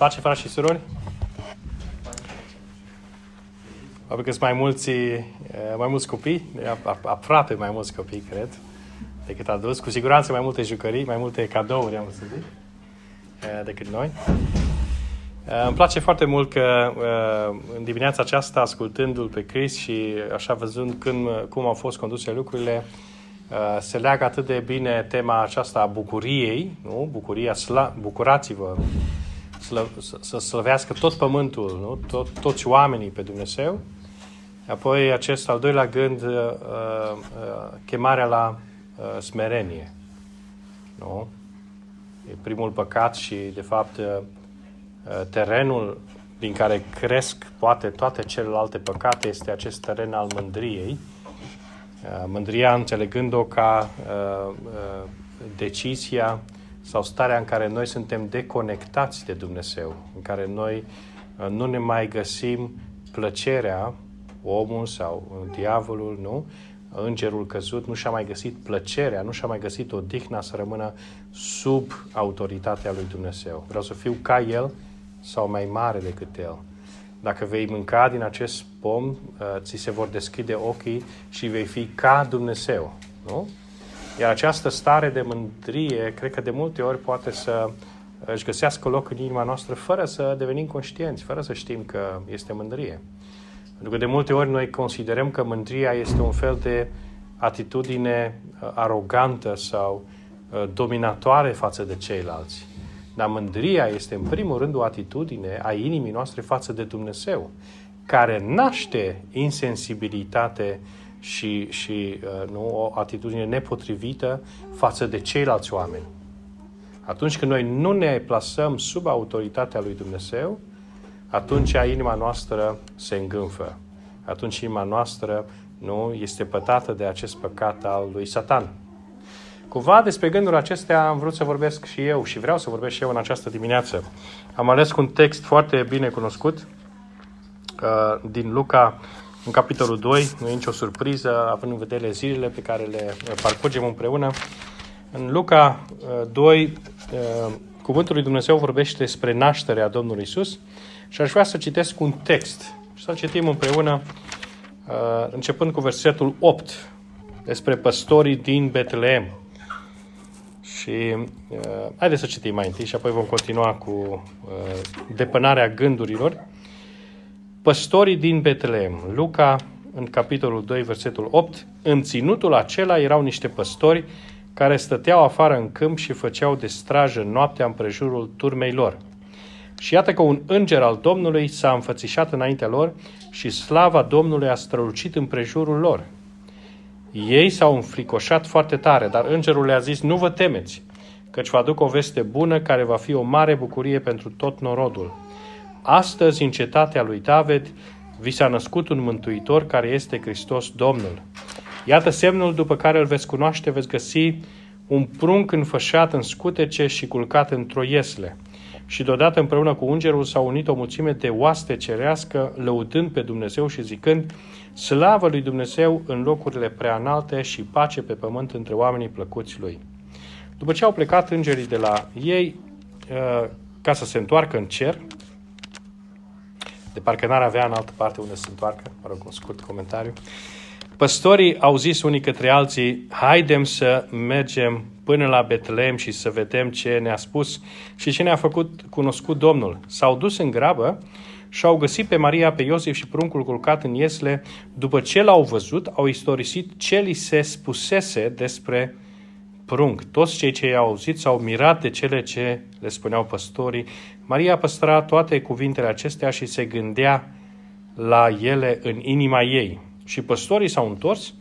Pace, frați și surori? Probabil că sunt mai mulți, eh, mai mulți copii, aproape mai mulți copii, cred, decât adulți. Cu siguranță mai multe jucării, mai multe cadouri, am să zic, eh, decât noi. Eh, îmi place foarte mult că în dimineața aceasta, ascultându-l pe Chris și așa văzând când, cum au fost conduse lucrurile, se leagă atât de bine tema aceasta a bucuriei, nu? Bucuria, sla, bucurați-vă, slă, să slăvească tot pământul, nu? Tot, toți oamenii pe Dumnezeu. Apoi acest al doilea gând, uh, uh, chemarea la uh, smerenie. Nu? E primul păcat și, de fapt, uh, uh terenul din care cresc poate toate celelalte păcate este acest teren al mândriei. Uh, mândria înțelegând-o ca uh, uh, decizia sau starea în care noi suntem deconectați de Dumnezeu, în care noi uh, nu ne mai găsim plăcerea, omul sau diavolul, nu? Îngerul căzut nu și-a mai găsit plăcerea, nu și-a mai găsit odihna să rămână sub autoritatea lui Dumnezeu. Vreau să fiu ca El sau mai mare decât El. Dacă vei mânca din acest pom, uh, ți se vor deschide ochii și vei fi ca Dumnezeu. Nu? Iar această stare de mândrie, cred că de multe ori poate să își găsească loc în inima noastră fără să devenim conștienți, fără să știm că este mândrie. Pentru că de multe ori noi considerăm că mândria este un fel de atitudine uh, arogantă sau uh, dominatoare față de ceilalți. Dar mândria este în primul rând o atitudine a inimii noastre față de Dumnezeu, care naște insensibilitate și, și uh, nu, o atitudine nepotrivită față de ceilalți oameni. Atunci când noi nu ne plasăm sub autoritatea lui Dumnezeu, atunci inima noastră se îngânfă. Atunci inima noastră nu este pătată de acest păcat al lui Satan. Cumva despre gândul acestea am vrut să vorbesc și eu și vreau să vorbesc și eu în această dimineață. Am ales un text foarte bine cunoscut uh, din Luca în capitolul 2, nu e nicio surpriză, având în vedere zilele pe care le parcurgem împreună. În Luca 2, uh, uh, Cuvântul lui Dumnezeu vorbește despre nașterea Domnului Isus și aș vrea să citesc un text și să-l citim împreună, uh, începând cu versetul 8, despre păstorii din Betleem. Și uh, haideți să citim mai întâi și apoi vom continua cu uh, depănarea gândurilor. Păstorii din Betleem. Luca, în capitolul 2, versetul 8, în ținutul acela erau niște păstori care stăteau afară în câmp și făceau de strajă noaptea împrejurul turmei lor. Și iată că un înger al Domnului s-a înfățișat înaintea lor și slava Domnului a strălucit împrejurul lor. Ei s-au înfricoșat foarte tare, dar îngerul le-a zis, nu vă temeți, căci vă aduc o veste bună care va fi o mare bucurie pentru tot norodul. Astăzi, în cetatea lui David, vi s-a născut un mântuitor care este Hristos Domnul. Iată semnul după care îl veți cunoaște, veți găsi un prunc înfășat în scutece și culcat într-o iesle. Și deodată împreună cu îngerul s-au unit o mulțime de oaste cerească, lăudând pe Dumnezeu și zicând, Slavă lui Dumnezeu în locurile prea înalte și pace pe pământ între oamenii plăcuți lui. După ce au plecat îngerii de la ei, uh, ca să se întoarcă în cer, de parcă n-ar avea în altă parte unde să se întoarcă, mă rog, un scurt comentariu, Păstorii au zis unii către alții, haidem să mergem până la Betlehem și să vedem ce ne-a spus și ce ne-a făcut cunoscut Domnul. S-au dus în grabă și au găsit pe Maria, pe Iosif și pruncul culcat în iesle. După ce l-au văzut, au istorisit ce li se spusese despre prunc. Toți cei ce i-au auzit s-au mirat de cele ce le spuneau păstorii. Maria păstra toate cuvintele acestea și se gândea la ele în inima ei. Și păstorii s-au întors,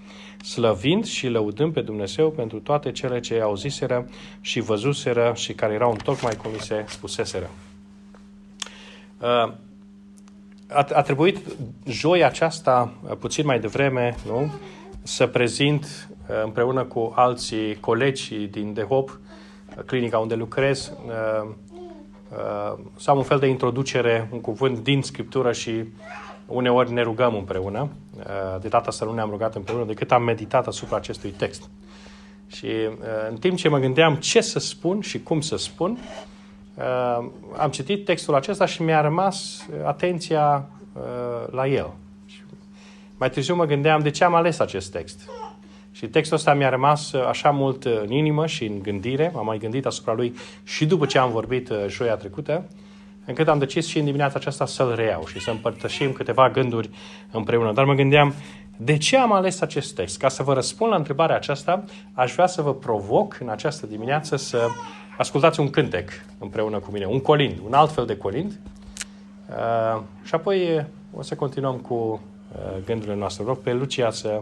slăvind și lăudând pe Dumnezeu pentru toate cele ce auziseră și văzuseră și care erau tocmai cum li se spuseseră. Uh, a, a trebuit joia aceasta, uh, puțin mai devreme, nu? să prezint uh, împreună cu alții colegi din DeHop, clinica unde lucrez, sau un fel de introducere, un cuvânt din Scriptură și uneori ne rugăm împreună. Uh, de data asta nu ne-am rugat împreună decât am meditat asupra acestui text. Și uh, în timp ce mă gândeam ce să spun și cum să spun, uh, am citit textul acesta și mi-a rămas atenția uh, la el. Mai târziu mă gândeam de ce am ales acest text. Și textul ăsta mi-a rămas uh, așa mult uh, în inimă și în gândire, am mai gândit asupra lui și după ce am vorbit uh, joia trecută, încât am decis și în dimineața aceasta să-l reiau și să împărtășim câteva gânduri împreună. Dar mă gândeam, de ce am ales acest text? Ca să vă răspund la întrebarea aceasta, aș vrea să vă provoc în această dimineață să ascultați un cântec împreună cu mine, un colind, un alt fel de colind. Uh, și apoi o să continuăm cu uh, gândurile noastre. Rog pe Lucia să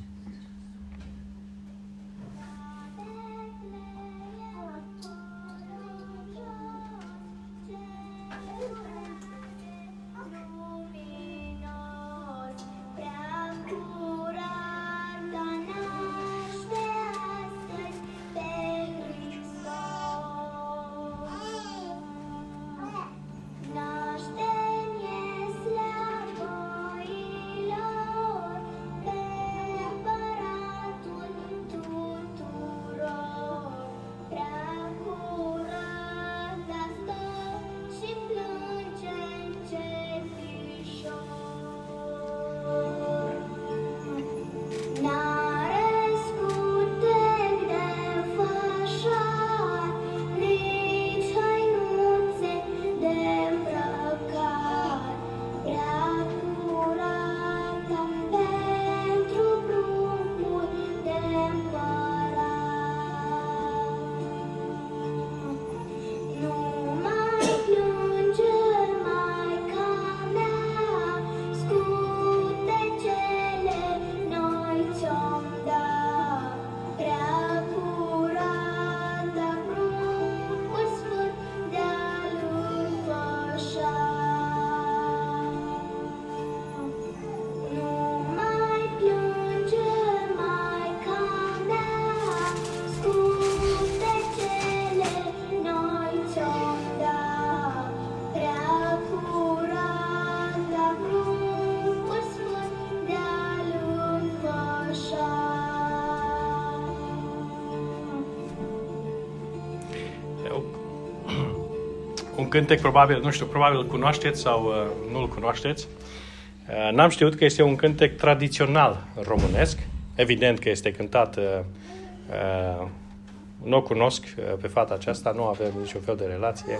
cântec, probabil, nu știu, probabil îl cunoașteți sau uh, nu îl cunoașteți. Uh, n-am știut că este un cântec tradițional românesc. Evident că este cântat, uh, uh, nu o cunosc uh, pe fata aceasta, nu avem niciun fel de relație,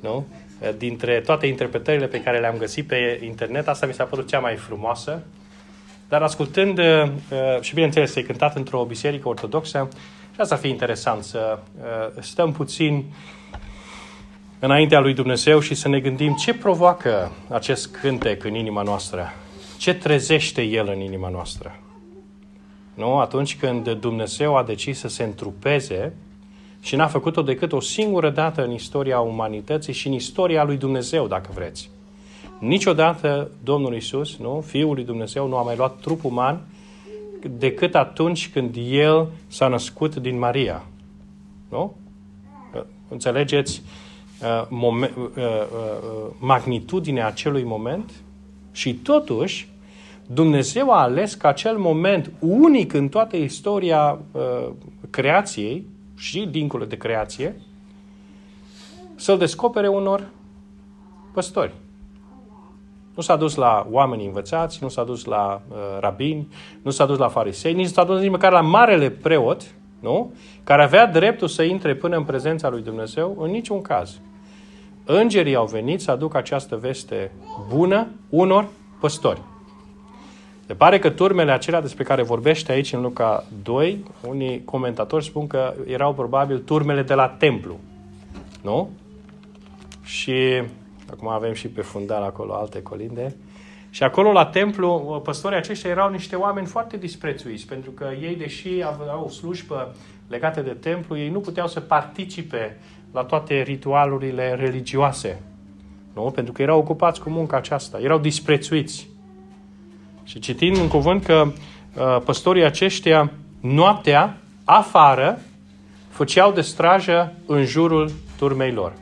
nu? Uh, dintre toate interpretările pe care le-am găsit pe internet, asta mi s-a părut cea mai frumoasă. Dar ascultând, uh, uh și bineînțeles, e cântat într-o biserică ortodoxă, și asta ar fi interesant să uh, stăm puțin uh, înaintea lui Dumnezeu și să ne gândim ce provoacă acest cântec în inima noastră. Ce trezește El în inima noastră. Nu? Atunci când Dumnezeu a decis să se întrupeze și n-a făcut-o decât o singură dată în istoria umanității și în istoria lui Dumnezeu, dacă vreți. Niciodată Domnul Isus, nu, Fiul lui Dumnezeu, nu a mai luat trup uman decât atunci când El s-a născut din Maria. Nu? Înțelegeți? Uh, moment, uh, uh, uh, magnitudinea acelui moment și totuși Dumnezeu a ales ca acel moment unic în toată istoria uh, creației și dincolo de creație să-l descopere unor păstori. Nu s-a dus la oameni învățați, nu s-a dus la uh, rabini, nu s-a dus la farisei, nici s-a dus nici măcar la marele preot, nu? care avea dreptul să intre până în prezența lui Dumnezeu, în niciun caz îngerii au venit să aducă această veste bună unor păstori. Se pare că turmele acelea despre care vorbește aici în Luca 2, unii comentatori spun că erau probabil turmele de la templu. Nu? Și acum avem și pe fundal acolo alte colinde. Și acolo la templu, păstorii aceștia erau niște oameni foarte disprețuiți, pentru că ei, deși aveau slujbă legate de templu, ei nu puteau să participe la toate ritualurile religioase. Nu? Pentru că erau ocupați cu munca aceasta, erau disprețuiți. Și citim în cuvânt că uh, păstorii aceștia noaptea, afară, făceau de strajă în jurul turmei lor.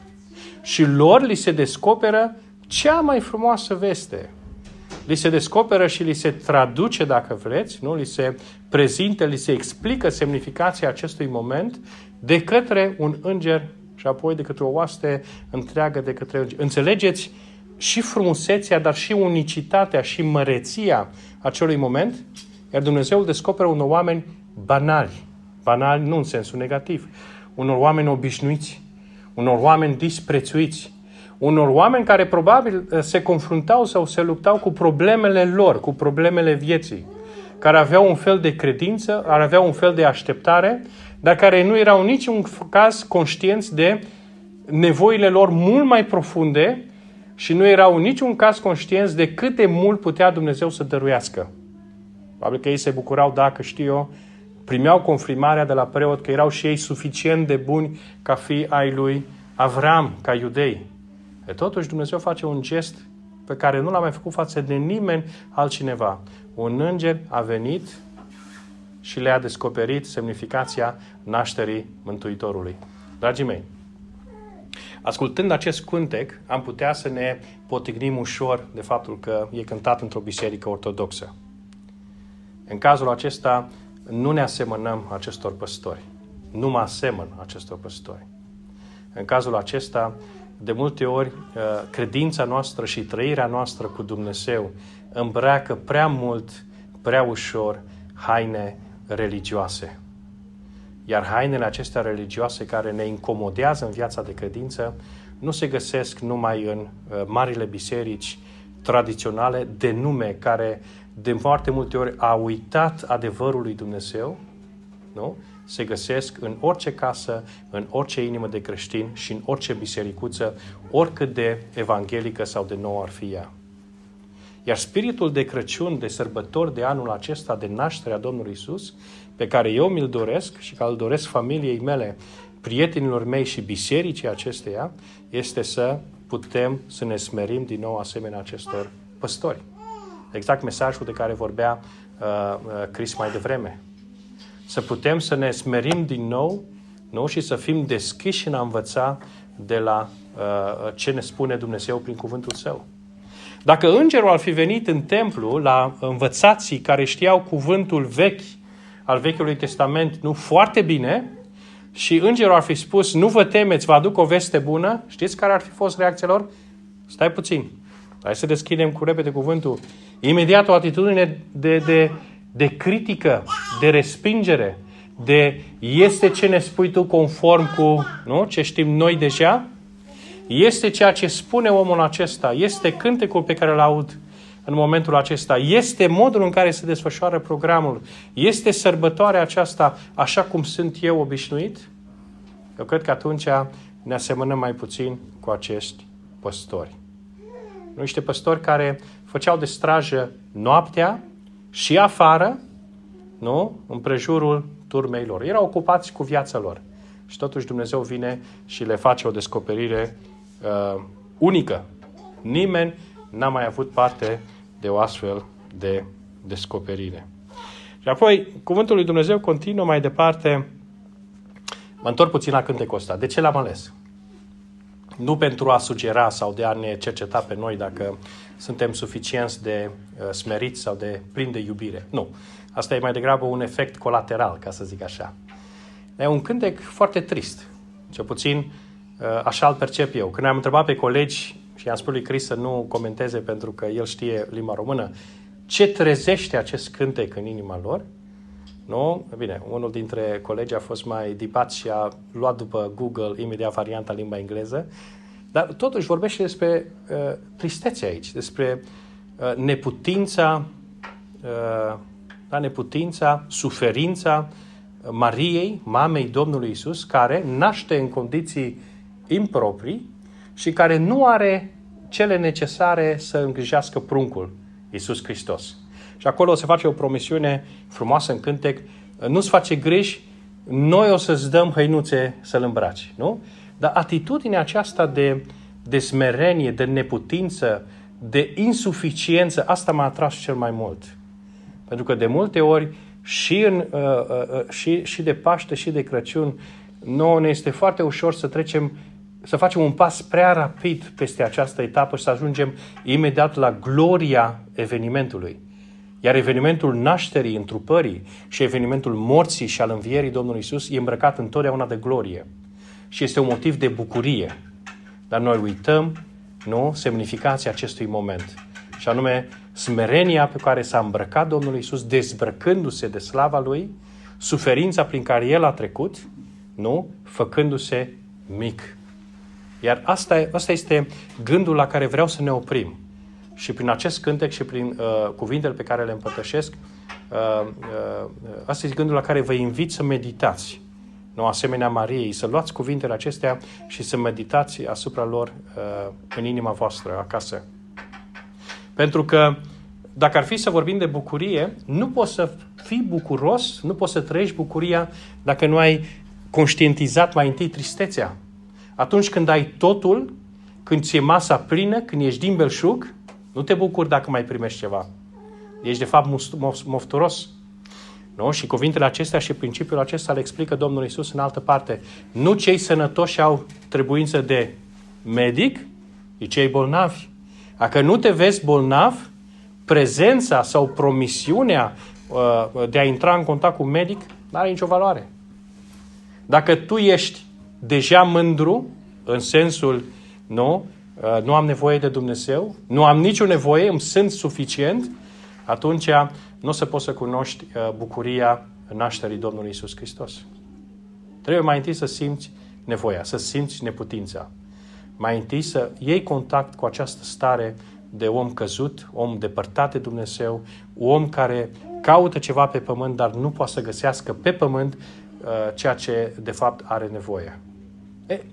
Și lor li se descoperă cea mai frumoasă veste. li se descoperă și li se traduce, dacă vreți, nu? li se prezintă, li se explică semnificația acestui moment de către un înger și apoi de către o oaste întreagă de către înger. Înțelegeți și frumusețea, dar și unicitatea și măreția acelui moment? Iar Dumnezeu descoperă unor oameni banali. Banali nu în sensul negativ. Unor oameni obișnuiți. Unor oameni disprețuiți unor oameni care probabil uh, se confruntau sau se luptau cu problemele lor, cu problemele vieții, care aveau un fel de credință, care aveau un fel de așteptare, dar care nu erau niciun caz conștienți de nevoile lor mult mai profunde și nu erau în niciun caz conștienți de cât de mult putea Dumnezeu să dăruiască. Probabil că ei se bucurau, dacă știu eu, primeau confirmarea de la preot că erau și ei suficient de buni ca fi ai lui Avram, ca iudei. E totuși Dumnezeu face un gest pe care nu l-a mai făcut față de nimeni altcineva. Un înger a venit și le-a descoperit semnificația nașterii Mântuitorului. Dragii mei, ascultând acest cântec, am putea să ne potignim ușor de faptul că e cântat într-o biserică ortodoxă. În cazul acesta, nu ne asemănăm acestor păstori. Nu mă asemăn acestor păstori. În cazul acesta, de multe ori uh, credința noastră și trăirea noastră cu Dumnezeu îmbracă prea mult, prea ușor haine religioase. Iar hainele acestea religioase care ne incomodează în viața de credință nu se găsesc numai în uh, marile biserici tradiționale de nume care de foarte multe ori au uitat adevărul lui Dumnezeu, nu? se găsesc în orice casă, în orice inimă de creștin și în orice bisericuță, oricât de evanghelică sau de nouă ar fi ea. Iar spiritul de Crăciun, de sărbători de anul acesta, de nașterea Domnului Isus, pe care eu mi-l doresc și care îl doresc familiei mele, prietenilor mei și bisericii acesteia, este să putem să ne smerim din nou asemenea acestor păstori. Exact mesajul de care vorbea uh, uh, Chris mai devreme să putem să ne smerim din nou nu? și să fim deschiși în a învăța de la uh, ce ne spune Dumnezeu prin cuvântul Său. Dacă îngerul ar fi venit în templu la învățații care știau cuvântul vechi al Vechiului Testament nu foarte bine și îngerul ar fi spus, nu vă temeți, vă aduc o veste bună, știți care ar fi fost reacția lor? Stai puțin, hai să deschidem cu repede cuvântul. Imediat o atitudine de, de, de critică, de respingere, de este ce ne spui tu conform cu nu? ce știm noi deja, este ceea ce spune omul acesta, este cântecul pe care îl aud în momentul acesta, este modul în care se desfășoară programul, este sărbătoarea aceasta așa cum sunt eu obișnuit? Eu cred că atunci ne asemănăm mai puțin cu acești păstori. Nu niște păstori care făceau de strajă noaptea, și afară, nu? În prejurul turmei lor. Erau ocupați cu viața lor. Și totuși Dumnezeu vine și le face o descoperire uh, unică. Nimeni n-a mai avut parte de o astfel de descoperire. Și apoi, cuvântul lui Dumnezeu continuă mai departe. Mă întorc puțin la cântecul ăsta. De ce l-am ales? Nu pentru a sugera sau de a ne cerceta pe noi dacă suntem suficienți de uh, smeriți sau de plini de iubire. Nu. Asta e mai degrabă un efect colateral, ca să zic așa. E un cântec foarte trist. Cel puțin uh, așa îl percep eu. Când am întrebat pe colegi și am spus lui Chris să nu comenteze pentru că el știe limba română, ce trezește acest cântec în inima lor, nu? Bine, unul dintre colegi a fost mai dipat și a luat după Google imediat varianta limba engleză dar totuși vorbește despre uh, tristețe aici, despre uh, neputința, uh, da, neputința, suferința Mariei, mamei Domnului Isus, care naște în condiții improprii și care nu are cele necesare să îngrijească pruncul, Isus Hristos. Și acolo se face o promisiune frumoasă în cântec, nu-ți face griji, noi o să-ți dăm hăinuțe să-l îmbraci. Nu? Dar atitudinea aceasta de, de smerenie, de neputință, de insuficiență, asta m-a atras cel mai mult. Pentru că de multe ori și, în, uh, uh, uh, și, și de Paște și de Crăciun, nouă ne este foarte ușor să trecem să facem un pas prea rapid peste această etapă și să ajungem imediat la gloria evenimentului. Iar evenimentul nașterii, întrupării și evenimentul morții și al învierii Domnului Isus e îmbrăcat întotdeauna de glorie. Și este un motiv de bucurie. Dar noi uităm, nu, semnificația acestui moment. Și anume, smerenia pe care s-a îmbrăcat Domnul Isus, dezbrăcându-se de slava Lui, suferința prin care El a trecut, nu, făcându-se mic. Iar asta, asta este gândul la care vreau să ne oprim. Și prin acest cântec și prin uh, cuvintele pe care le împărtășesc, uh, uh, asta este gândul la care vă invit să meditați. Nu asemenea Mariei, să luați cuvintele acestea și să meditați asupra lor uh, în inima voastră, acasă. Pentru că dacă ar fi să vorbim de bucurie, nu poți să fii bucuros, nu poți să trăiești bucuria dacă nu ai conștientizat mai întâi tristețea. Atunci când ai totul, când ți-e masa plină, când ești din belșug, nu te bucuri dacă mai primești ceva. Ești de fapt mofturos. Nu? Și cuvintele acestea și principiul acesta le explică Domnul Isus în altă parte. Nu cei sănătoși au trebuință de medic, ci cei bolnavi. Dacă nu te vezi bolnav, prezența sau promisiunea uh, de a intra în contact cu un medic nu are nicio valoare. Dacă tu ești deja mândru, în sensul, nu, uh, nu am nevoie de Dumnezeu, nu am nicio nevoie, îmi sunt suficient, atunci nu o să poți să cunoști uh, bucuria nașterii Domnului Isus Hristos. Trebuie mai întâi să simți nevoia, să simți neputința. Mai întâi să iei contact cu această stare de om căzut, om depărtat de Dumnezeu, om care caută ceva pe pământ, dar nu poate să găsească pe pământ uh, ceea ce de fapt are nevoie. E,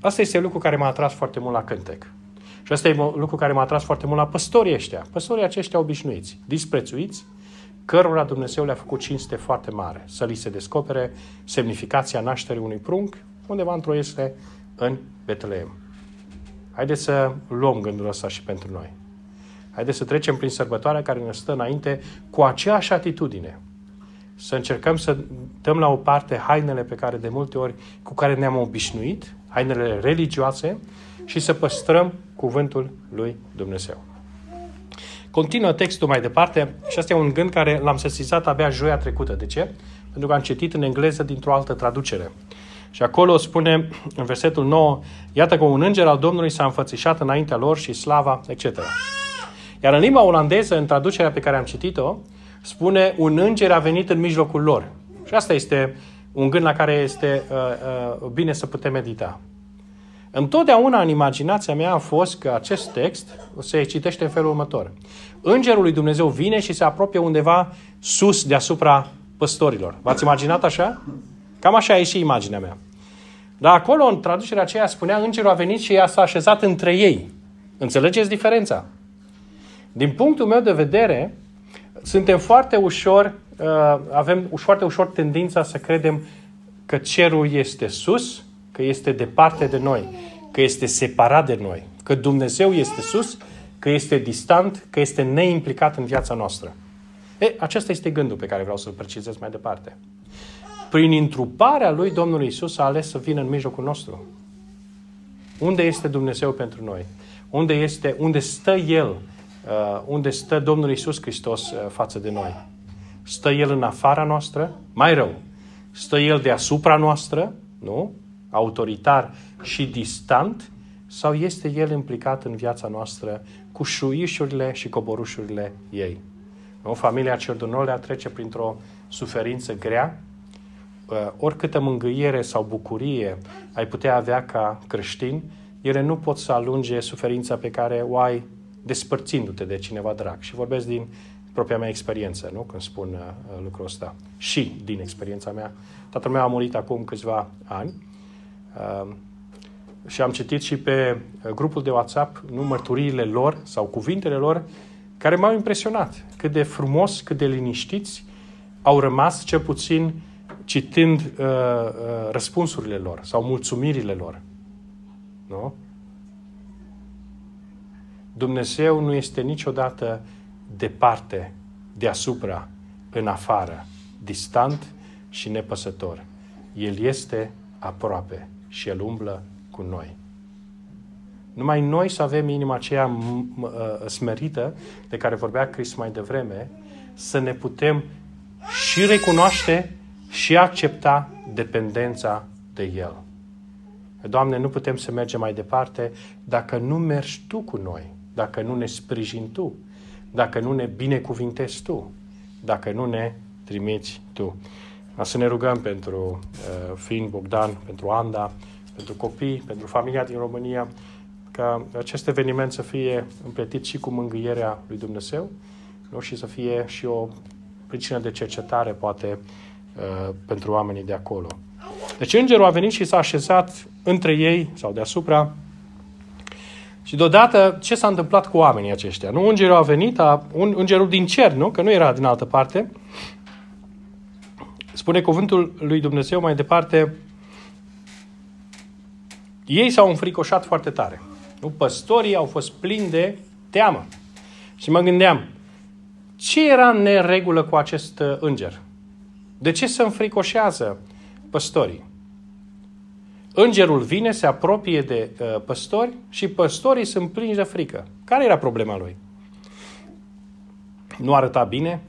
asta este lucru care m-a atras foarte mult la cântec. Și asta e lucru care m-a atras foarte mult la păstorii ăștia. Păstorii aceștia obișnuiți, disprețuiți, cărora Dumnezeu le-a făcut cinste foarte mare. Să li se descopere semnificația nașterii unui prunc undeva într-o este în Betleem. Haideți să luăm gândul ăsta și pentru noi. Haideți să trecem prin sărbătoarea care ne stă înainte cu aceeași atitudine. Să încercăm să dăm la o parte hainele pe care de multe ori cu care ne-am obișnuit, hainele religioase, și să păstrăm cuvântul lui Dumnezeu. Continuă textul mai departe și asta e un gând care l-am sesizat abia joia trecută. De ce? Pentru că am citit în engleză dintr-o altă traducere. Și acolo spune în versetul 9, iată că un înger al Domnului s-a înfățișat înaintea lor și slava, etc. Iar în limba olandeză, în traducerea pe care am citit-o, spune un înger a venit în mijlocul lor. Și asta este un gând la care este uh, uh, bine să putem medita. Întotdeauna în imaginația mea a fost că acest text se citește în felul următor. Îngerul lui Dumnezeu vine și se apropie undeva sus deasupra păstorilor. V-ați imaginat așa? Cam așa e și imaginea mea. Dar acolo, în traducerea aceea, spunea îngerul a venit și s-a așezat între ei. Înțelegeți diferența? Din punctul meu de vedere, suntem foarte ușor, uh, avem foarte ușor tendința să credem că cerul este sus, că este departe de noi, că este separat de noi, că Dumnezeu este sus, că este distant, că este neimplicat în viața noastră. E, acesta este gândul pe care vreau să-l precizez mai departe. Prin intruparea lui, Domnul Isus a ales să vină în mijlocul nostru. Unde este Dumnezeu pentru noi? Unde, este, unde stă El? Uh, unde stă Domnul Isus Hristos uh, față de noi? Stă El în afara noastră? Mai rău. Stă El deasupra noastră? Nu? Autoritar și distant? Sau este El implicat în viața noastră cu șuișurile și coborușurile ei? Nu? Familia Cerdunolea trece printr-o suferință grea, Uh, oricâtă mângâiere sau bucurie ai putea avea ca creștin, ele nu pot să alunge suferința pe care o ai despărțindu-te de cineva drag. Și vorbesc din propria mea experiență, nu? Când spun uh, lucrul ăsta. Și din experiența mea. Tatăl meu a murit acum câțiva ani uh, și am citit și pe uh, grupul de WhatsApp nu mărturiile lor sau cuvintele lor care m-au impresionat. Cât de frumos, cât de liniștiți au rămas, cel puțin citind uh, uh, răspunsurile lor sau mulțumirile lor. Nu? Dumnezeu nu este niciodată departe, deasupra, în afară, distant și nepăsător. El este aproape și El umblă cu noi. Numai noi să avem inima aceea smerită de care vorbea Chris mai devreme, să ne putem și recunoaște și accepta dependența de El. Doamne, nu putem să mergem mai departe dacă nu mergi Tu cu noi, dacă nu ne sprijini Tu, dacă nu ne binecuvintezi Tu, dacă nu ne trimiți Tu. Să ne rugăm pentru uh, Fin, Bogdan, pentru Anda, pentru copii, pentru familia din România, ca acest eveniment să fie împletit și cu mângâierea lui Dumnezeu nu? și să fie și o pricină de cercetare, poate, uh, pentru oamenii de acolo. Deci îngerul a venit și s-a așezat între ei sau deasupra și deodată ce s-a întâmplat cu oamenii aceștia? Nu, îngerul a venit, a, un, îngerul din cer, nu? Că nu era din altă parte. Spune cuvântul lui Dumnezeu mai departe, ei s-au înfricoșat foarte tare. Nu? Păstorii au fost plini de teamă. Și mă gândeam, ce era în neregulă cu acest uh, înger? De ce se înfricoșează păstorii? Îngerul vine, se apropie de uh, păstori și păstorii sunt plini de frică. Care era problema lui? Nu arăta bine?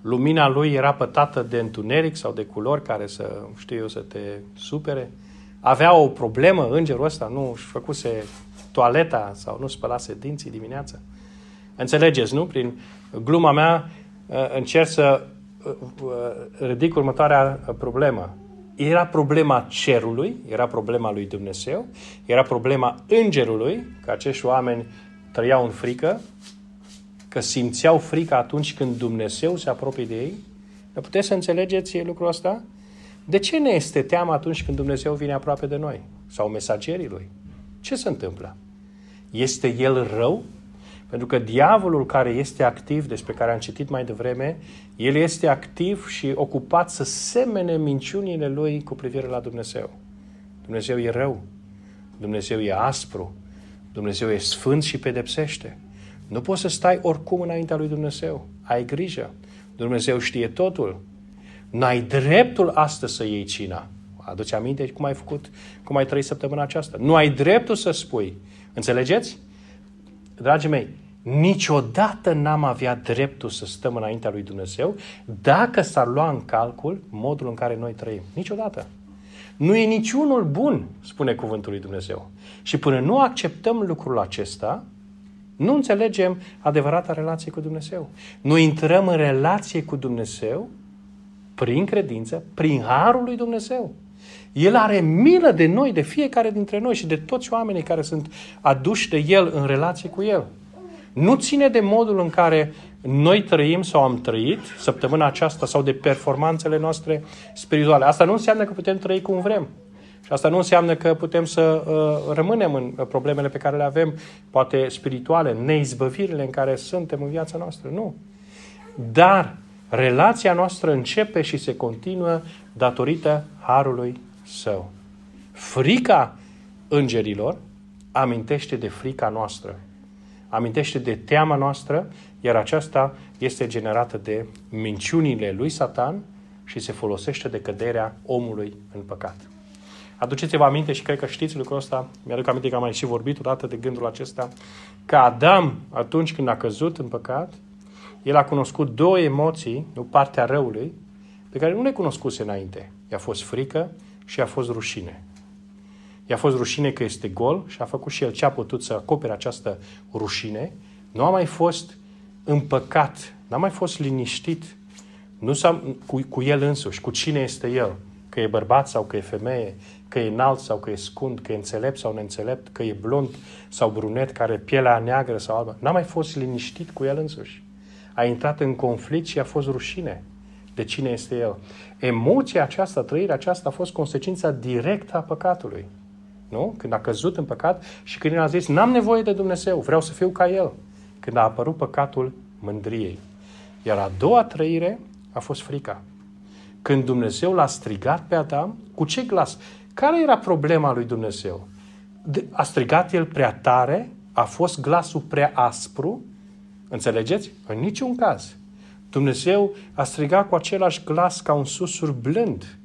Lumina lui era pătată de întuneric sau de culori care să, știu eu, să te supere? Avea o problemă îngerul ăsta? Nu își făcuse toaleta sau nu spălase dinții dimineața? Înțelegeți, nu? Prin gluma mea uh, încerc să uh, uh, ridic următoarea problemă. Era problema cerului, era problema lui Dumnezeu, era problema îngerului, că acești oameni trăiau în frică, că simțeau frică atunci când Dumnezeu se apropie de ei. Dar puteți să înțelegeți lucrul ăsta? De ce ne este teamă atunci când Dumnezeu vine aproape de noi? Sau mesagerii lui? Ce se întâmplă? Este El rău? Pentru că diavolul care este activ, despre care am citit mai devreme, el este activ și ocupat să semene minciunile lui cu privire la Dumnezeu. Dumnezeu e rău. Dumnezeu e aspru. Dumnezeu e sfânt și pedepsește. Nu poți să stai oricum înaintea lui Dumnezeu. Ai grijă. Dumnezeu știe totul. N-ai dreptul astăzi să iei cina. Aduce aminte cum ai făcut, cum ai trăit săptămâna aceasta. Nu ai dreptul să spui. Înțelegeți? dragii mei, niciodată n-am avea dreptul să stăm înaintea lui Dumnezeu dacă s-ar lua în calcul modul în care noi trăim. Niciodată. Nu e niciunul bun, spune cuvântul lui Dumnezeu. Și până nu acceptăm lucrul acesta, nu înțelegem adevărata relație cu Dumnezeu. Nu intrăm în relație cu Dumnezeu prin credință, prin harul lui Dumnezeu. El are milă de noi, de fiecare dintre noi și de toți oamenii care sunt aduși de El în relație cu El. Nu ține de modul în care noi trăim sau am trăit săptămâna aceasta sau de performanțele noastre spirituale. Asta nu înseamnă că putem trăi cum vrem. Și asta nu înseamnă că putem să uh, rămânem în problemele pe care le avem, poate spirituale, neizbăvirile în care suntem în viața noastră. Nu. Dar relația noastră începe și se continuă datorită harului său. Frica îngerilor amintește de frica noastră. Amintește de teama noastră, iar aceasta este generată de minciunile lui Satan și se folosește de căderea omului în păcat. Aduceți-vă aminte și cred că știți lucrul ăsta, mi-aduc aminte că am mai și vorbit odată de gândul acesta, că Adam, atunci când a căzut în păcat, el a cunoscut două emoții, nu partea răului, pe care nu le cunoscuse înainte. I-a fost frică și a fost rușine. I-a fost rușine că este gol și a făcut și el ce a putut să acopere această rușine. Nu a mai fost împăcat, n-a mai fost liniștit nu s-a, cu, cu el însuși, cu cine este el, că e bărbat sau că e femeie, că e înalt sau că e scund, că e înțelept sau neînțelept, că e blond sau brunet, care are pielea neagră sau albă. N-a mai fost liniștit cu el însuși. A intrat în conflict și a fost rușine de cine este el. Emoția aceasta, trăirea aceasta a fost consecința directă a păcatului. Nu? Când a căzut în păcat și când el a zis, n-am nevoie de Dumnezeu, vreau să fiu ca El. Când a apărut păcatul mândriei. Iar a doua trăire a fost frica. Când Dumnezeu l-a strigat pe Adam, cu ce glas? Care era problema lui Dumnezeu? A strigat el prea tare? A fost glasul prea aspru? Înțelegeți? În niciun caz. Dumnezeu a strigat cu același glas ca un susur blând,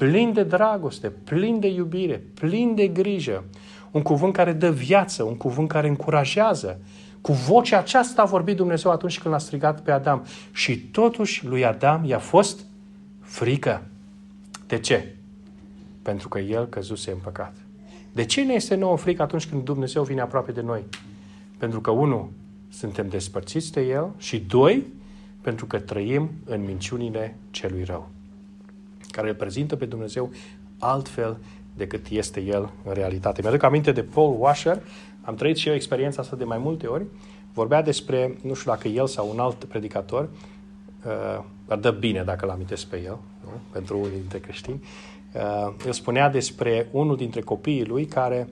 plin de dragoste, plin de iubire, plin de grijă. un cuvânt care dă viață, un cuvânt care încurajează. Cu vocea aceasta a vorbit Dumnezeu atunci când l-a strigat pe Adam. Și totuși lui Adam i-a fost frică. De ce? Pentru că el căzuse în păcat. De ce ne este nouă frică atunci când Dumnezeu vine aproape de noi? Pentru că, unu, suntem despărțiți de El și, doi, pentru că trăim în minciunile celui rău, care îl prezintă pe Dumnezeu altfel decât este El în realitate. Mi-aduc aminte de Paul Washer, am trăit și eu experiența asta de mai multe ori, vorbea despre, nu știu dacă el sau un alt predicator, uh, dar dă bine dacă l amintesc pe el, nu? pentru unii dintre creștini, uh, el spunea despre unul dintre copiii lui care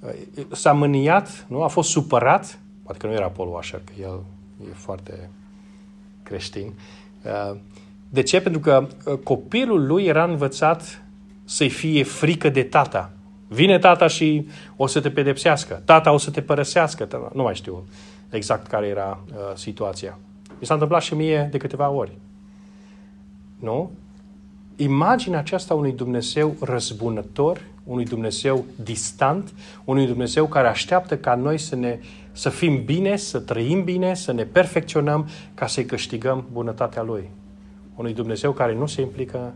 uh, s-a mâniat, nu? a fost supărat, poate că nu era Paul Washer, că el e foarte creștin. Uh, de ce? Pentru că uh, copilul lui era învățat să-i fie frică de tata. Vine tata și o să te pedepsească. Tata o să te părăsească. Nu mai știu exact care era uh, situația. Mi s-a întâmplat și mie de câteva ori. Nu? Imaginea aceasta unui Dumnezeu răzbunător, unui Dumnezeu distant, unui Dumnezeu care așteaptă ca noi să, ne, să fim bine, să trăim bine, să ne perfecționăm ca să-i câștigăm bunătatea Lui. Unui Dumnezeu care nu se implică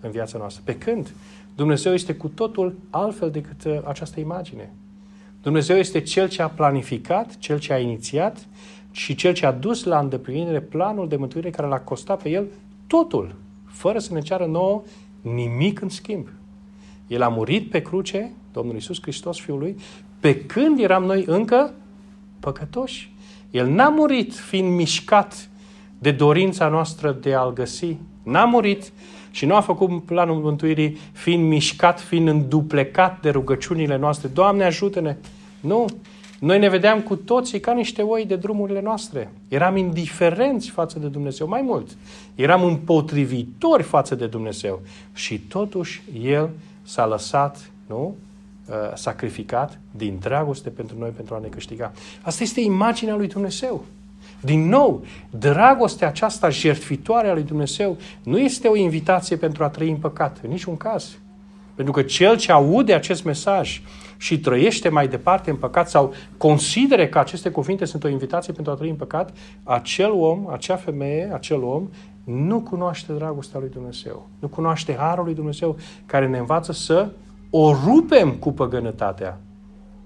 în viața noastră. Pe când Dumnezeu este cu totul altfel decât uh, această imagine. Dumnezeu este Cel ce a planificat, Cel ce a inițiat și Cel ce a dus la îndeplinire planul de mântuire care l-a costat pe El totul, fără să ne ceară nouă nimic în schimb. El a murit pe cruce, Domnul Iisus Hristos, Fiul Lui, pe când eram noi încă păcătoși. El n-a murit fiind mișcat de dorința noastră de a-L găsi. N-a murit și nu a făcut planul mântuirii fiind mișcat, fiind înduplecat de rugăciunile noastre. Doamne, ajută-ne! Nu! Noi ne vedeam cu toții ca niște oi de drumurile noastre. Eram indiferenți față de Dumnezeu. Mai mult, eram împotrivitori față de Dumnezeu. Și totuși El s-a lăsat, nu? Uh, sacrificat din dragoste pentru noi, pentru a ne câștiga. Asta este imaginea lui Dumnezeu. Din nou, dragostea aceasta jertfitoare a lui Dumnezeu nu este o invitație pentru a trăi în păcat, în niciun caz. Pentru că cel ce aude acest mesaj și trăiește mai departe în păcat sau considere că aceste cuvinte sunt o invitație pentru a trăi în păcat, acel om, acea femeie, acel om nu cunoaște dragostea lui Dumnezeu. Nu cunoaște harul lui Dumnezeu care ne învață să o rupem cu păgânătatea.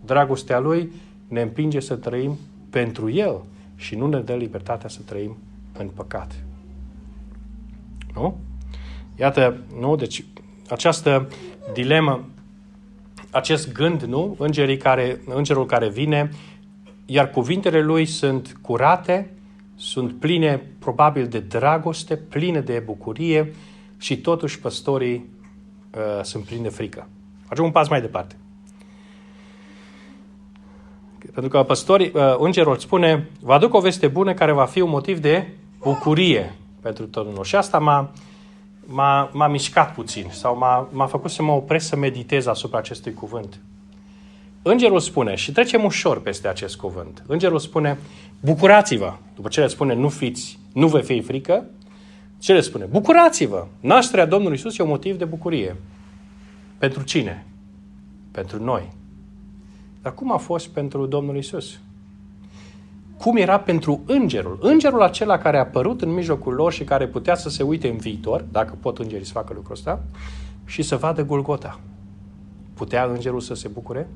Dragostea lui ne împinge să trăim pentru el și nu ne dă libertatea să trăim în păcat. Nu? Iată, nu? Deci, această dilemă, acest gând, nu? Îngerii care, îngerul care vine, iar cuvintele lui sunt curate, sunt pline, probabil, de dragoste, pline de bucurie și totuși păstorii uh, sunt plini de frică. Facem un pas mai departe. Pentru că păstorii, uh, îngerul spune, vă aduc o veste bună care va fi un motiv de bucurie pentru tot unul. Și asta m-a, m-a, m-a mișcat puțin sau m-a, m-a făcut să mă opresc să meditez asupra acestui cuvânt. Îngerul spune, și trecem ușor peste acest cuvânt, îngerul spune, bucurați-vă. După ce le spune, nu fiți, nu vă fie frică, ce le spune? Bucurați-vă! Nașterea Domnului Isus e un motiv de bucurie. Pentru cine? Pentru noi. Dar cum a fost pentru Domnul Isus? Cum era pentru îngerul? Îngerul acela care a apărut în mijlocul lor și care putea să se uite în viitor, dacă pot îngerii să facă lucrul ăsta, și să vadă Golgota. Putea îngerul să se bucure?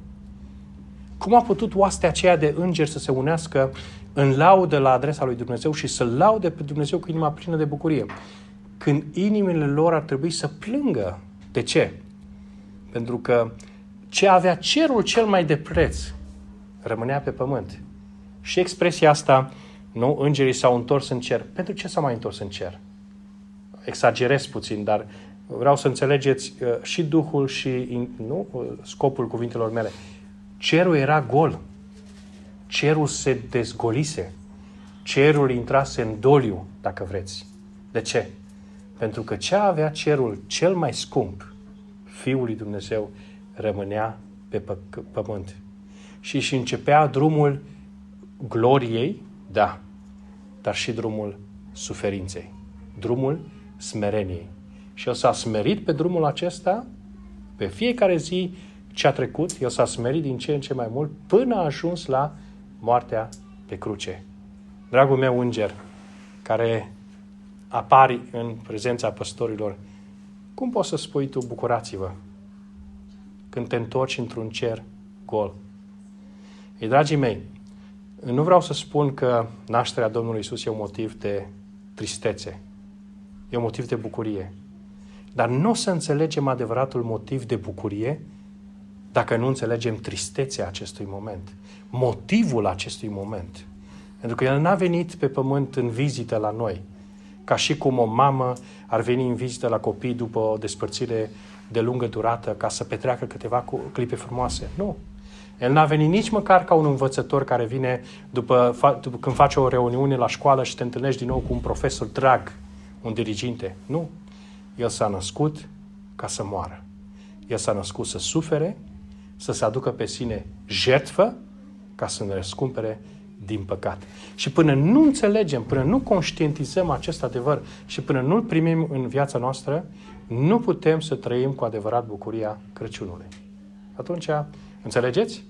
Cum a putut oastea aceea de îngeri să se unească în laudă la adresa lui Dumnezeu și să laude pe Dumnezeu cu inima plină de bucurie? Când inimile lor ar trebui să plângă. De ce? Pentru că ce avea cerul cel mai de preț rămânea pe pământ. Și expresia asta, nu, îngerii s-au întors în cer. Pentru ce s-au mai întors în cer? Exagerez puțin, dar vreau să înțelegeți uh, și Duhul și nu, uh, scopul cuvintelor mele. Cerul era gol. Cerul se dezgolise. Cerul intrase în doliu, dacă vreți. De ce? Pentru că ce avea cerul cel mai scump, Fiul lui Dumnezeu, rămânea pe pă- pământ. Și își începea drumul gloriei, da, dar și drumul suferinței, drumul smereniei. Și el s-a smerit pe drumul acesta pe fiecare zi ce a trecut, El s-a smerit din ce în ce mai mult până a ajuns la moartea pe cruce. Dragul meu înger, care apari în prezența păstorilor, cum poți să spui tu bucurați-vă când te întorci într-un cer gol? Ei, dragii mei, nu vreau să spun că nașterea Domnului Isus e un motiv de tristețe. E un motiv de bucurie. Dar nu o să înțelegem adevăratul motiv de bucurie dacă nu înțelegem tristețea acestui moment. Motivul acestui moment. Pentru că El n-a venit pe pământ în vizită la noi, ca și cum o mamă ar veni în vizită la copii după o despărțire de lungă durată ca să petreacă câteva clipe frumoase. Nu. El n-a venit nici măcar ca un învățător care vine după, după când face o reuniune la școală și te întâlnești din nou cu un profesor drag, un diriginte. Nu. El s-a născut ca să moară. El s-a născut să sufere, să se aducă pe sine jertfă ca să ne răscumpere din păcat. Și până nu înțelegem, până nu conștientizăm acest adevăr și până nu-l primim în viața noastră, nu putem să trăim cu adevărat bucuria Crăciunului. Atunci, înțelegeți?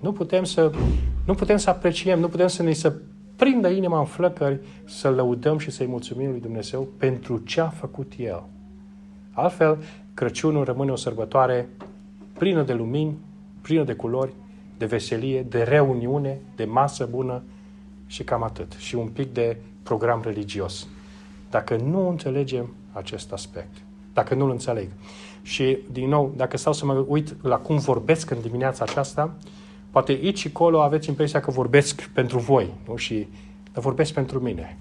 Nu putem să, nu putem să apreciem, nu putem să ne să prindă inima în flăcări, să lăudăm și să-i mulțumim lui Dumnezeu pentru ce a făcut El. Altfel, Crăciunul rămâne o sărbătoare plină de lumini, plină de culori, de veselie, de reuniune, de masă bună și cam atât. Și un pic de program religios. Dacă nu înțelegem acest aspect, dacă nu-l înțeleg. Și, din nou, dacă stau să mă uit la cum vorbesc în dimineața aceasta, poate aici și acolo aveți impresia că vorbesc pentru voi, nu? Și vorbesc pentru mine.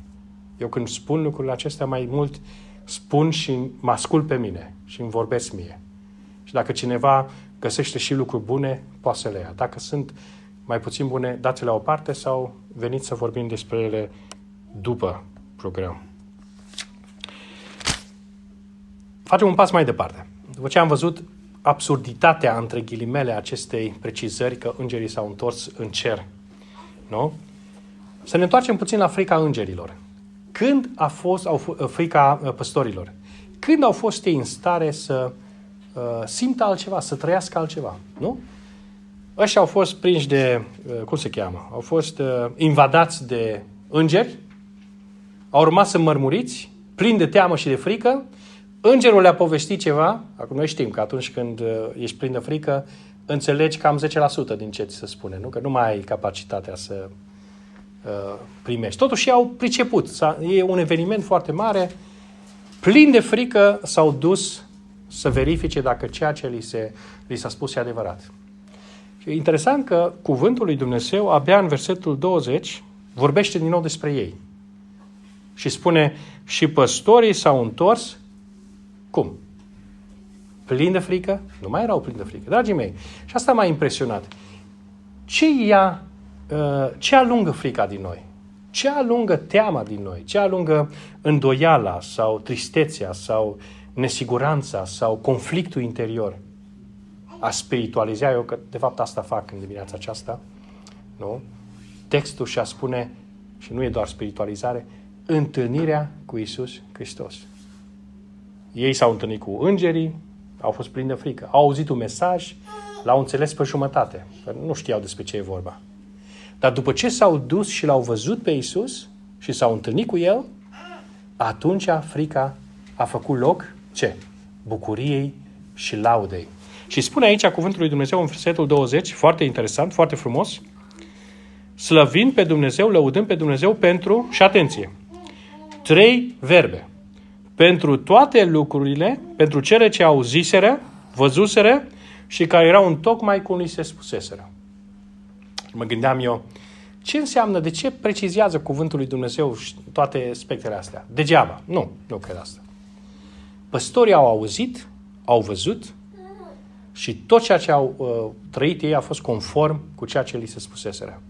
Eu când spun lucrurile acestea mai mult, spun și mă ascult pe mine și îmi vorbesc mie. Și dacă cineva găsește și lucruri bune, poate să le ia. Dacă sunt mai puțin bune, dați-le la o parte sau veniți să vorbim despre ele după program. Facem un pas mai departe. După ce am văzut absurditatea, între ghilimele, acestei precizări că îngerii s-au întors în cer, nu? Să ne întoarcem puțin la frica îngerilor. Când a fost au, frica uh, păstorilor? Când au fost ei în stare să uh, simtă altceva, să trăiască altceva, nu? Ăștia au fost prinși de, uh, cum se cheamă, au fost uh, invadați de îngeri, au rămas mărmuriți, plini de teamă și de frică, îngerul le-a povestit ceva, acum noi știm că atunci când uh, ești plin de frică, înțelegi cam 10% din ce ți se spune, nu? Că nu mai ai capacitatea să uh, primești. Totuși au priceput. E un eveniment foarte mare, plin de frică s-au dus să verifice dacă ceea ce li, se, li s-a spus e adevărat. Și e interesant că cuvântul lui Dumnezeu, abia în versetul 20, vorbește din nou despre ei. Și spune, și păstorii s-au întors, cum? Plin de frică? Nu mai erau plini de frică. Dragii mei, și asta m-a impresionat. Ce ia, uh, ce alungă frica din noi? Ce alungă teama din noi? Ce alungă îndoiala sau tristețea sau nesiguranța sau conflictul interior? A spiritualiza eu, că de fapt asta fac în dimineața aceasta, nu? Textul și-a spune, și nu e doar spiritualizare, întâlnirea cu Isus Hristos. Ei s-au întâlnit cu îngerii, au fost plini de frică. Au auzit un mesaj, l-au înțeles pe jumătate. Nu știau despre ce e vorba. Dar după ce s-au dus și l-au văzut pe Isus și s-au întâlnit cu El, atunci frica a făcut loc, ce? Bucuriei și laudei. Și spune aici cuvântul lui Dumnezeu în versetul 20, foarte interesant, foarte frumos, slăvind pe Dumnezeu, lăudând pe Dumnezeu pentru, și atenție, trei verbe. Pentru toate lucrurile, pentru cele ce auziseră, văzuseră și care erau în tocmai cum li se spuseseră. Mă gândeam eu, ce înseamnă, de ce precizează cuvântul lui Dumnezeu și toate aspectele astea? Degeaba. Nu, nu cred asta. Păstorii au auzit, au văzut și tot ceea ce au uh, trăit ei a fost conform cu ceea ce li se spuseseră.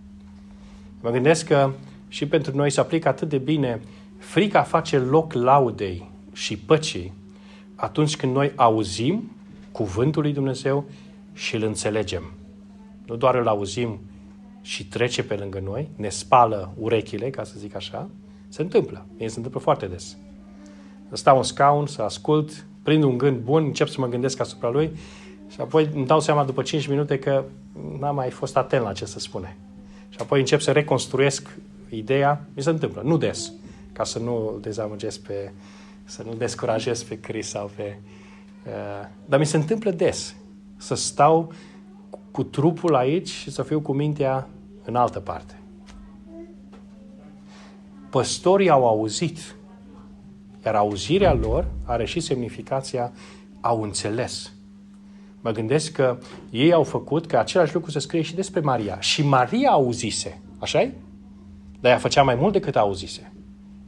Mă gândesc că și pentru noi se aplică atât de bine frica face loc laudei și păcii atunci când noi auzim cuvântul lui Dumnezeu și îl înțelegem. Nu doar îl auzim și trece pe lângă noi, ne spală urechile, ca să zic așa, se întâmplă. Mie se întâmplă foarte des. Stau în scaun, să ascult, prind un gând bun, încep să mă gândesc asupra lui și Și apoi îmi dau seama după 5 minute că n-am mai fost atent la ce se spune. Și apoi încep să reconstruiesc ideea, mi se întâmplă, nu des, ca să nu îl dezamăgesc pe, să nu descurajez pe Chris sau pe... Uh, dar mi se întâmplă des să stau cu, cu trupul aici și să fiu cu mintea în altă parte. Păstorii au auzit, iar auzirea lor are și semnificația au înțeles. Mă gândesc că ei au făcut că același lucru să scrie și despre Maria. Și Maria auzise, așa -i? Dar ea făcea mai mult decât auzise.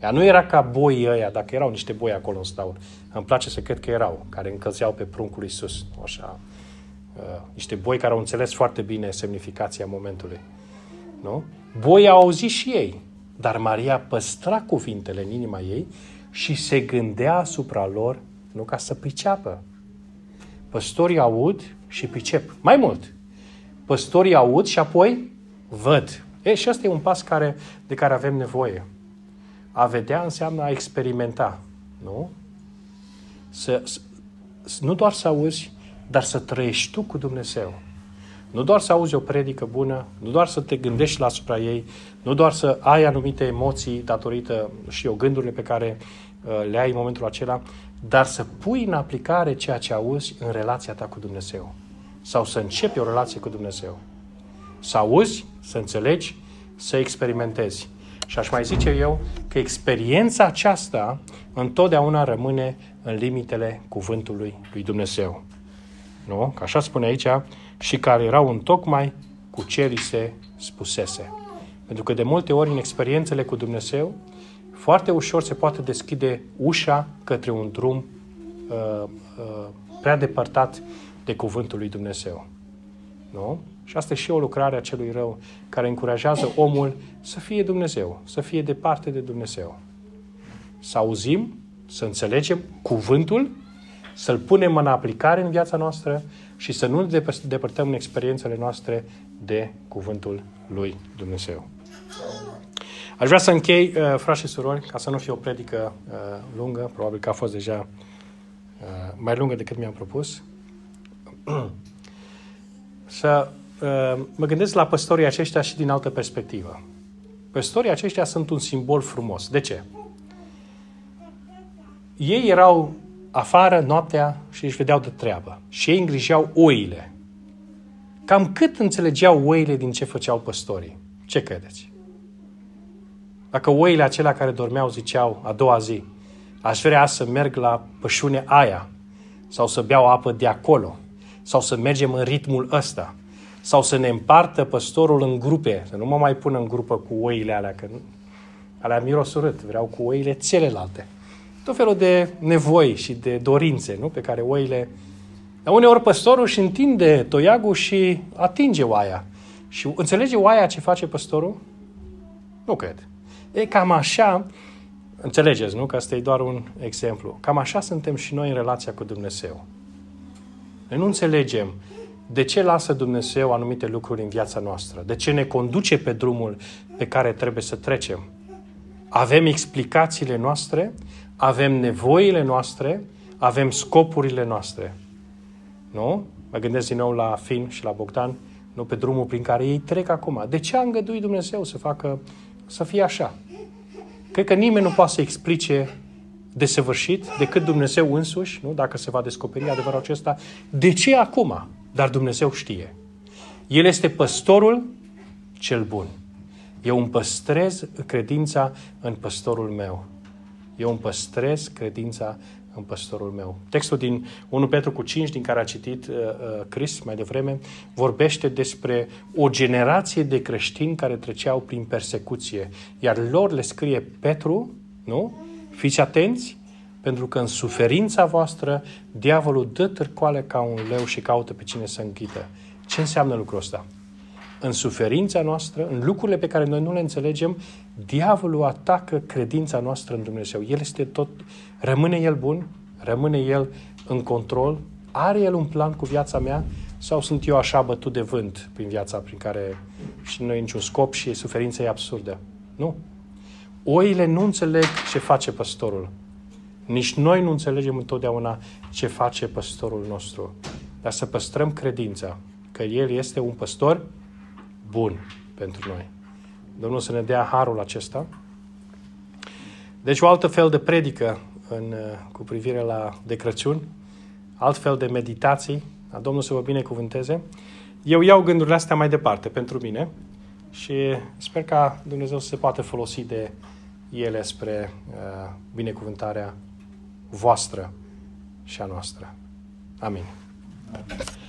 Ea nu era ca boii ăia, dacă erau niște boi acolo în staul. Îmi place să cred că erau, care încălzeau pe pruncul Iisus. Așa, uh, niște boi care au înțeles foarte bine semnificația momentului. Nu? Boii au auzit și ei, dar Maria păstra cuvintele în inima ei și se gândea asupra lor, nu ca să priceapă. Păstorii aud și pricep. Mai mult, păstorii aud și apoi văd. E, și ăsta e un pas care, de care avem nevoie. A vedea înseamnă a experimenta, nu? Să, să, nu doar să auzi, dar să trăiești tu cu Dumnezeu. Nu doar să auzi o predică bună, nu doar să te gândești la asupra ei, nu doar să ai anumite emoții datorită și o gândurile pe care uh, le ai în momentul acela, dar să pui în aplicare ceea ce auzi în relația ta cu Dumnezeu. Sau să începi o relație cu Dumnezeu. Să auzi, să înțelegi, să experimentezi. Și aș mai zice eu că experiența aceasta întotdeauna rămâne în limitele cuvântului lui Dumnezeu. Nu? Că așa spune aici, și care erau în tocmai cu ce li se spusese. Pentru că de multe ori în experiențele cu Dumnezeu, foarte ușor se poate deschide ușa către un drum uh, uh, prea depărtat de cuvântul lui Dumnezeu. Nu? Și asta e și o lucrare a celui rău care încurajează omul să fie Dumnezeu, să fie departe de Dumnezeu. Să auzim, să înțelegem cuvântul, să-l punem în aplicare în viața noastră și să nu ne depărtăm în experiențele noastre de cuvântul lui Dumnezeu. Aș vrea să închei, uh, frați și surori, ca să nu fie o predică uh, lungă, probabil că a fost deja uh, mai lungă decât mi-am propus, să uh, mă gândesc la păstorii aceștia și din altă perspectivă. Păstorii aceștia sunt un simbol frumos. De ce? Ei erau afară noaptea și își vedeau de treabă. Și ei îngrijeau oile. Cam cât înțelegeau oile din ce făceau păstorii? Ce credeți? Dacă oile acelea care dormeau ziceau a doua zi, aș vrea să merg la pășune aia, sau să beau apă de acolo, sau să mergem în ritmul ăsta, sau să ne împartă păstorul în grupe, să nu mă mai pun în grupă cu oile alea, că alea miros urât, vreau cu oile celelalte. Tot felul de nevoi și de dorințe, nu? Pe care oile... Dar uneori păstorul își întinde toiagul și atinge oaia. Și înțelege oaia ce face păstorul? Nu cred. E cam așa, înțelegeți, nu? Că asta e doar un exemplu. Cam așa suntem și noi în relația cu Dumnezeu. Noi nu înțelegem de ce lasă Dumnezeu anumite lucruri în viața noastră, de ce ne conduce pe drumul pe care trebuie să trecem. Avem explicațiile noastre, avem nevoile noastre, avem scopurile noastre. Nu? Mă gândesc din nou la Fin și la Bogdan, nu pe drumul prin care ei trec acum. De ce a îngăduit Dumnezeu să facă să fie așa. Cred că nimeni nu poate să explice desăvârșit decât Dumnezeu însuși, nu? dacă se va descoperi adevărul acesta, de ce acum? Dar Dumnezeu știe. El este păstorul cel bun. Eu îmi păstrez credința în păstorul meu. Eu îmi păstrez credința în păstorul meu. Textul din 1 Petru cu 5, din care a citit uh, uh, Chris mai devreme, vorbește despre o generație de creștini care treceau prin persecuție. Iar lor le scrie Petru, nu? Fiți atenți, pentru că în suferința voastră diavolul dă târcoale ca un leu și caută pe cine să închită. Ce înseamnă lucrul ăsta? În suferința noastră, în lucrurile pe care noi nu le înțelegem, diavolul atacă credința noastră în Dumnezeu. El este tot, rămâne El bun, rămâne El în control, are El un plan cu viața mea sau sunt eu așa bătut de vânt prin viața prin care și nu e niciun scop și suferința e absurdă? Nu. Oile nu înțeleg ce face păstorul. Nici noi nu înțelegem întotdeauna ce face păstorul nostru. dar să păstrăm credința că El este un păstor bun pentru noi. Domnul să ne dea harul acesta. Deci o altă fel de predică în, uh, cu privire la de Crăciun, alt fel de meditații, a Domnul să vă binecuvânteze. Eu iau gândurile astea mai departe pentru mine și sper ca Dumnezeu să se poată folosi de ele spre uh, binecuvântarea voastră și a noastră. Amin. Amin.